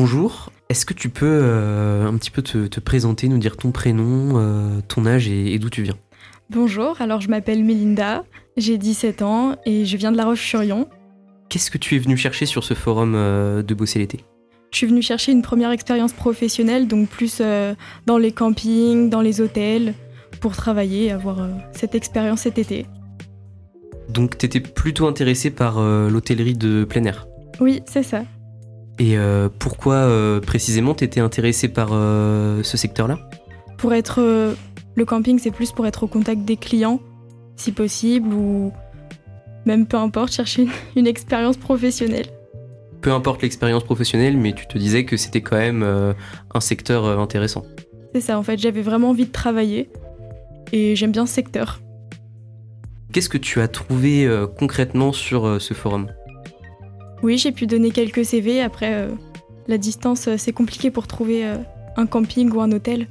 Bonjour, est-ce que tu peux euh, un petit peu te, présenter, nous dire ton prénom, euh, ton âge et, d'où tu viens? Bonjour, alors je m'appelle Melinda, j'ai 17 ans et je viens de La Roche-sur-Yon. Qu'est-ce que tu es venu chercher sur ce forum euh, de bosser l'été? Je suis venue chercher une première expérience professionnelle, donc plus dans les campings, dans les hôtels, pour travailler, avoir cette expérience cet été. Donc tu étais plutôt intéressée par l'hôtellerie de plein air Oui, c'est ça. Et euh, pourquoi euh, précisément t'étais intéressé par euh, ce secteur-là? Pour être le camping, c'est plus pour être au contact des clients, si possible, ou même peu importe, chercher une, expérience professionnelle. Peu importe l'expérience professionnelle, mais tu te disais que c'était quand même un secteur intéressant. C'est ça, en fait, j'avais vraiment envie de travailler et j'aime bien ce secteur. Qu'est-ce que tu as trouvé concrètement sur ce forum? Oui, j'ai pu donner quelques CV. Après, euh, la distance, euh, c'est compliqué pour trouver euh, un camping ou un hôtel.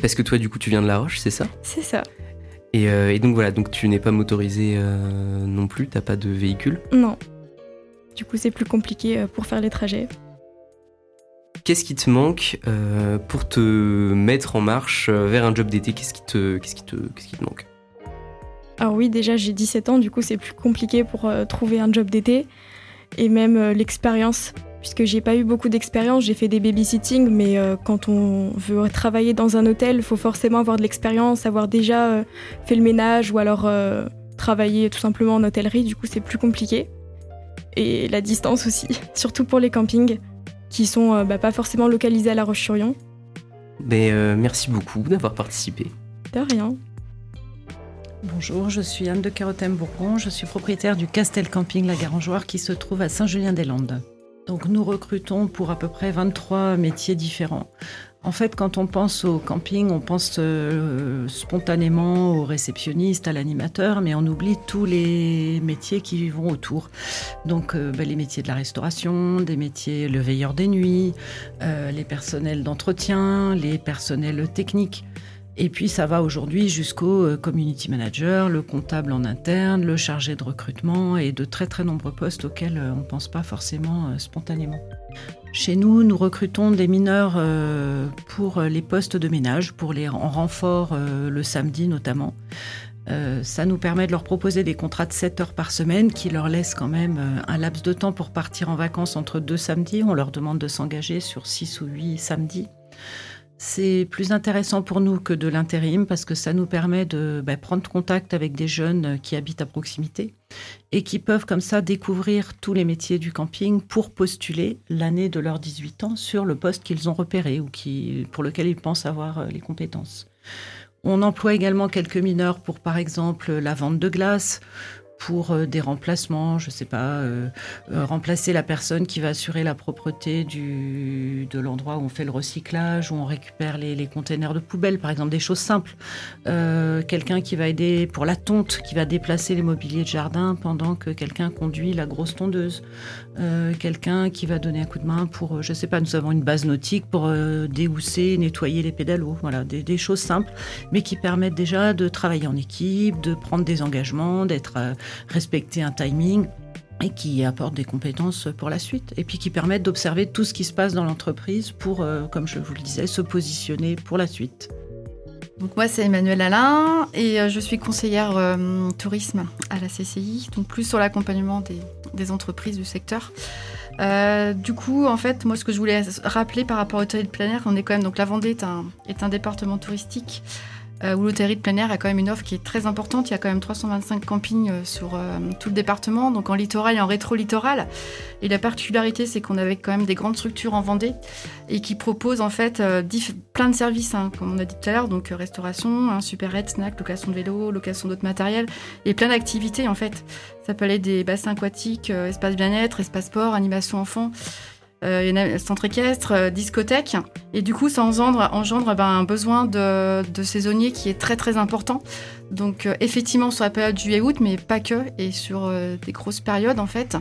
Parce que toi, du coup, tu viens de La Roche, c'est ça? C'est ça. Et, donc voilà, donc tu n'es pas motorisé non plus, t'as pas de véhicule? Non. Du coup, c'est plus compliqué pour faire les trajets. Qu'est-ce qui te manque pour te mettre en marche vers un job d'été? Qu'est-ce qui qui qui te manque? Alors oui, déjà j'ai 17 ans, du coup c'est plus compliqué pour trouver un job d'été et même euh, l'expérience. Puisque j'ai pas eu beaucoup d'expérience, j'ai fait des babysitting, mais euh, quand on veut travailler dans un hôtel, il faut forcément avoir de l'expérience, avoir déjà euh, fait le ménage ou alors travailler tout simplement en hôtellerie, du coup c'est plus compliqué. Et la distance aussi, surtout pour les campings qui sont bah, pas forcément localisés à La Roche-sur-Yon. Ben, merci beaucoup d'avoir participé. De rien. Bonjour, je suis Anne de Carotem-Bourgon. Je suis propriétaire du Castel Camping La Garangeoire qui se trouve à Saint-Julien-des-Landes. Donc nous recrutons pour à peu près 23 métiers différents. En fait, quand on pense au camping, on pense euh, spontanément au réceptionniste, à l'animateur, mais on oublie tous les métiers qui vont autour. Donc, euh, ben, les métiers de la restauration, des métiers, le veilleur des nuits, euh, les personnels d'entretien, les personnels techniques. Et puis ça va aujourd'hui jusqu'au community manager, le comptable en interne, le chargé de recrutement et de très très nombreux postes auxquels on ne pense pas forcément spontanément. Chez nous, nous recrutons des mineurs pour les postes de ménage, pour les en renfort le samedi notamment. ça nous permet de leur proposer des contrats de 7 heures par semaine qui leur laissent quand même un laps de temps pour partir en vacances entre deux samedis. On leur demande de s'engager sur 6 ou 8 samedis. C'est plus intéressant pour nous que de l'intérim parce que ça nous permet de bah, prendre contact avec des jeunes qui habitent à proximité et qui peuvent comme ça découvrir tous les métiers du camping pour postuler l'année de leurs 18 ans sur le poste qu'ils ont repéré ou qui, pour lequel ils pensent avoir euh, les compétences. On emploie également quelques mineurs pour, par exemple, la vente de glace pour euh, des remplacements, je ne sais pas, euh, euh, remplacer la personne qui va assurer la propreté du, de l'endroit où on fait le recyclage, où on récupère les, les containers de poubelle, par exemple, des choses simples. quelqu'un qui va aider pour la tonte, qui va déplacer les mobiliers de jardin pendant que quelqu'un conduit la grosse tondeuse. quelqu'un qui va donner un coup de main pour, je ne sais pas, nous avons une base nautique pour déhousser, nettoyer les pédalos. Voilà, des, des, choses simples, mais qui permettent déjà de travailler en équipe, de prendre des engagements, d'être respecter un timing et qui apportent des compétences pour la suite et puis qui permettent d'observer tout ce qui se passe dans l'entreprise pour, euh, comme je vous le disais, se positionner pour la suite. Donc moi c'est Emmanuel Alain et euh, je suis conseillère euh, tourisme à la CCI, donc plus sur l'accompagnement des, entreprises du secteur. du coup, en fait, moi ce que je voulais rappeler par rapport au territoire de plein air, on est quand même donc la Vendée est un, est un département touristique euh, où l'hôtellerie de plein air a quand même une offre qui est très importante. Il y a quand même 325 campings euh, sur euh, tout le département, donc en littoral et en rétro-littoral. Et la particularité, c'est qu'on avait quand même des grandes structures en Vendée et qui proposent en fait plein de services, hein, comme on a dit tout à l'heure, donc restauration, un super aide, snack, location de vélo, location d'autres matériels et plein d'activités en fait. Ça peut aller des bassins aquatiques, espace bien-être, espace sport, animation euh, centre équestre, euh, discothèque. Et du coup, ça engendre, ben, un besoin de, de, saisonniers qui est très très important. Donc euh, effectivement sur la période juillet-août, mais pas que, et sur des grosses périodes en fait.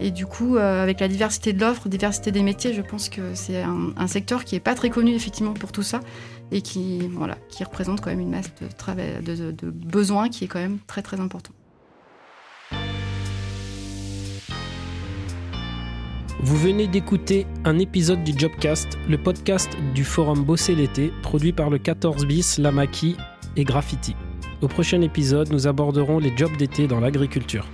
Et du coup, avec la diversité de l'offre, diversité des métiers, je pense que c'est un, secteur qui n'est pas très connu effectivement pour tout ça et qui, représente quand même une masse de, de besoins qui est quand même très très important. Vous venez d'écouter un épisode du Jobcast, le podcast du forum Bosser l'été, produit par le 14 bis, La Maquis et Graffiti. Au prochain épisode, nous aborderons les jobs d'été dans l'agriculture.